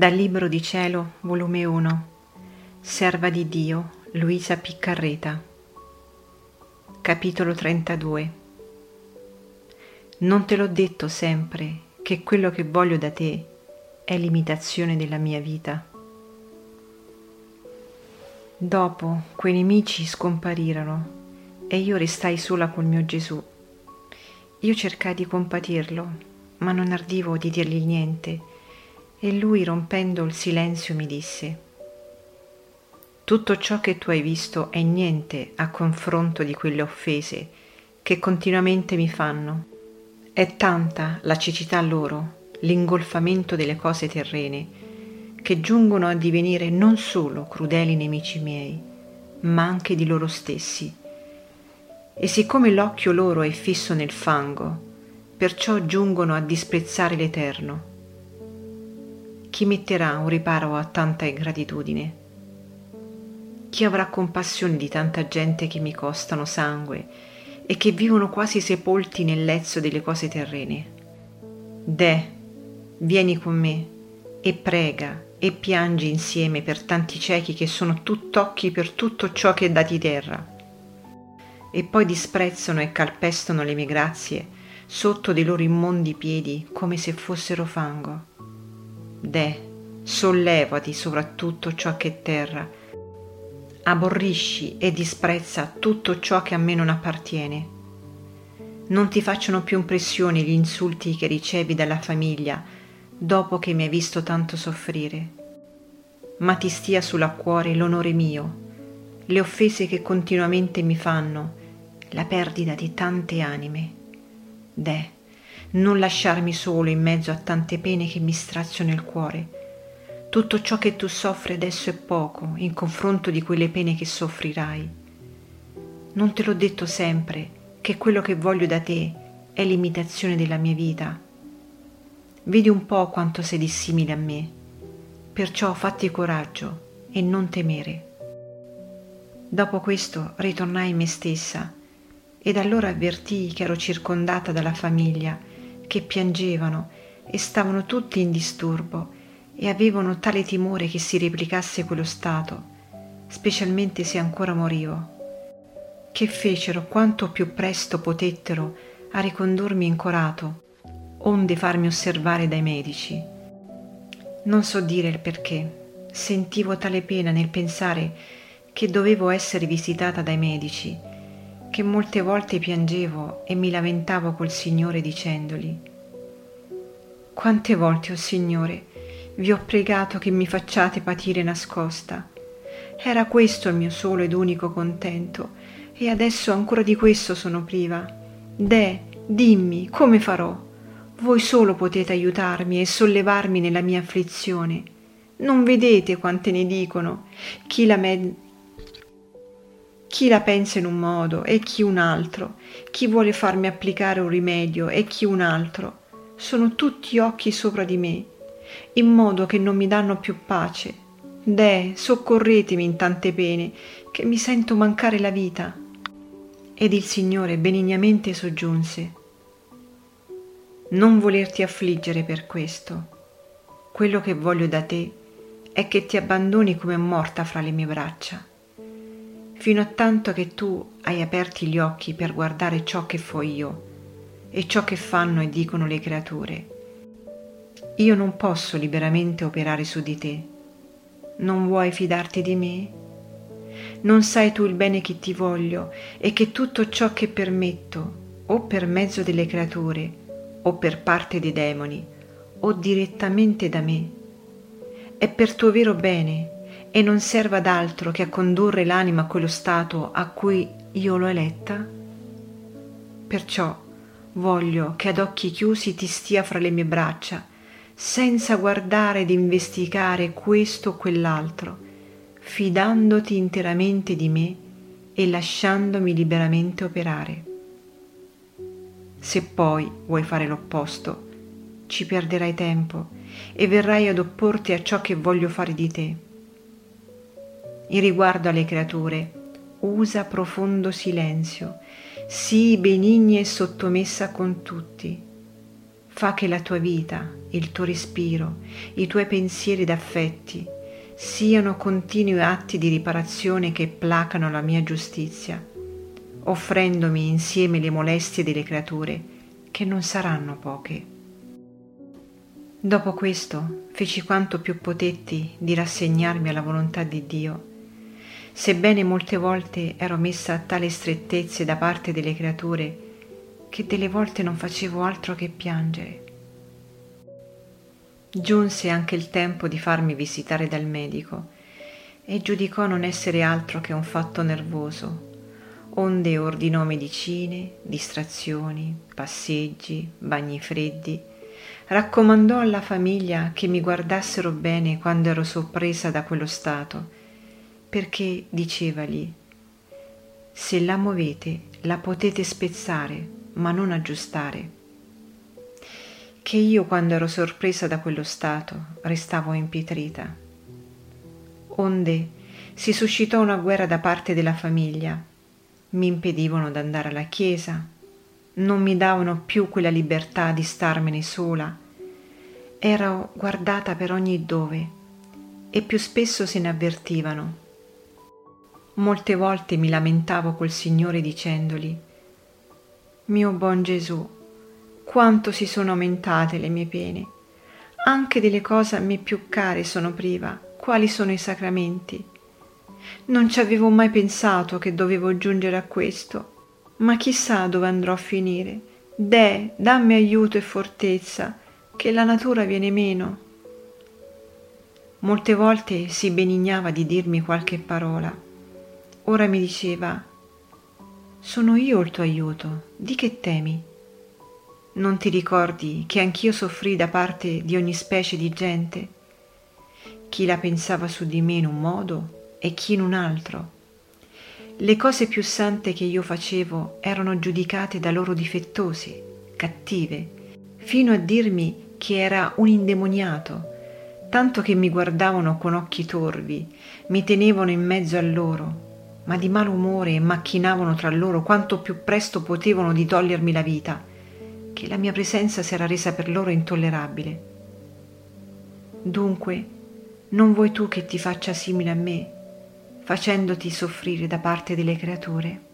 Dal Libro di Cielo, volume 1, Serva di Dio, Luisa Piccarreta. Capitolo 32. Non te l'ho detto sempre che quello che voglio da te è l'imitazione della mia vita? Dopo quei nemici scomparirono e io restai sola col mio Gesù. Io cercai di compatirlo, ma non ardivo di dirgli niente e lui, rompendo il silenzio, mi disse, Tutto ciò che tu hai visto è niente a confronto di quelle offese che continuamente mi fanno. È tanta la cecità loro, l'ingolfamento delle cose terrene, che giungono a divenire non solo crudeli nemici miei, ma anche di loro stessi. E siccome l'occhio loro è fisso nel fango, perciò giungono a disprezzare l'Eterno chi metterà un riparo a tanta ingratitudine? Chi avrà compassione di tanta gente che mi costano sangue e che vivono quasi sepolti nel lezzo delle cose terrene? De, vieni con me e prega e piangi insieme per tanti ciechi che sono tutt'occhi per tutto ciò che è da di terra. E poi disprezzano e calpestano le mie grazie sotto dei loro immondi piedi come se fossero fango. De, sollevati soprattutto ciò che è terra. Aborrisci e disprezza tutto ciò che a me non appartiene. Non ti facciano più impressione gli insulti che ricevi dalla famiglia dopo che mi hai visto tanto soffrire, ma ti stia sulla cuore l'onore mio, le offese che continuamente mi fanno, la perdita di tante anime. De, non lasciarmi solo in mezzo a tante pene che mi straziano il cuore. Tutto ciò che tu soffri adesso è poco in confronto di quelle pene che soffrirai. Non te l'ho detto sempre che quello che voglio da te è l'imitazione della mia vita. Vedi un po' quanto sei dissimile a me, perciò fatti coraggio e non temere. Dopo questo ritornai me stessa ed allora avvertii che ero circondata dalla famiglia che piangevano e stavano tutti in disturbo e avevano tale timore che si replicasse quello stato, specialmente se ancora morivo, che fecero quanto più presto potettero a ricondurmi incorato, onde farmi osservare dai medici. Non so dire il perché, sentivo tale pena nel pensare che dovevo essere visitata dai medici che molte volte piangevo e mi lamentavo col Signore dicendogli, quante volte, o oh Signore, vi ho pregato che mi facciate patire nascosta. Era questo il mio solo ed unico contento, e adesso ancora di questo sono priva. De, dimmi, come farò? Voi solo potete aiutarmi e sollevarmi nella mia afflizione. Non vedete quante ne dicono, chi la, me- chi la pensa in un modo e chi un altro, chi vuole farmi applicare un rimedio e chi un altro. Sono tutti occhi sopra di me, in modo che non mi danno più pace. Deh, soccorretemi in tante pene, che mi sento mancare la vita. Ed il Signore benignamente soggiunse, non volerti affliggere per questo. Quello che voglio da te è che ti abbandoni come morta fra le mie braccia fino a tanto che tu hai aperti gli occhi per guardare ciò che fo io e ciò che fanno e dicono le creature. Io non posso liberamente operare su di te. Non vuoi fidarti di me? Non sai tu il bene che ti voglio e che tutto ciò che permetto, o per mezzo delle creature, o per parte dei demoni, o direttamente da me, è per tuo vero bene e non serva ad altro che a condurre l'anima a quello stato a cui io l'ho eletta? Perciò voglio che ad occhi chiusi ti stia fra le mie braccia, senza guardare ed investigare questo o quell'altro, fidandoti interamente di me e lasciandomi liberamente operare. Se poi vuoi fare l'opposto, ci perderai tempo e verrai ad opporti a ciò che voglio fare di te in riguardo alle creature, usa profondo silenzio, sii benigna e sottomessa con tutti. fa che la tua vita, il tuo respiro, i tuoi pensieri ed affetti siano continui atti di riparazione che placano la mia giustizia, offrendomi insieme le molestie delle creature, che non saranno poche. Dopo questo feci quanto più potetti di rassegnarmi alla volontà di Dio, sebbene molte volte ero messa a tale strettezze da parte delle creature che delle volte non facevo altro che piangere. Giunse anche il tempo di farmi visitare dal medico e giudicò non essere altro che un fatto nervoso, onde ordinò medicine, distrazioni, passeggi, bagni freddi, raccomandò alla famiglia che mi guardassero bene quando ero sorpresa da quello stato, perché dicevagli, se la muovete la potete spezzare, ma non aggiustare che io quando ero sorpresa da quello stato restavo impietrita. Onde si suscitò una guerra da parte della famiglia, mi impedivano d'andare alla chiesa, non mi davano più quella libertà di starmene sola, ero guardata per ogni dove e più spesso se ne avvertivano. Molte volte mi lamentavo col Signore dicendogli, mio buon Gesù, quanto si sono aumentate le mie pene. Anche delle cose a me più care sono priva, quali sono i sacramenti. Non ci avevo mai pensato che dovevo giungere a questo, ma chissà dove andrò a finire. Deh, dammi aiuto e fortezza, che la natura viene meno. Molte volte si benignava di dirmi qualche parola. Ora mi diceva, sono io il tuo aiuto, di che temi? Non ti ricordi che anch'io soffrì da parte di ogni specie di gente? Chi la pensava su di me in un modo e chi in un altro. Le cose più sante che io facevo erano giudicate da loro difettose, cattive, fino a dirmi che era un indemoniato, tanto che mi guardavano con occhi torvi, mi tenevano in mezzo a loro, ma di malumore e macchinavano tra loro quanto più presto potevano di togliermi la vita che la mia presenza si era resa per loro intollerabile. Dunque, non vuoi tu che ti faccia simile a me, facendoti soffrire da parte delle creature?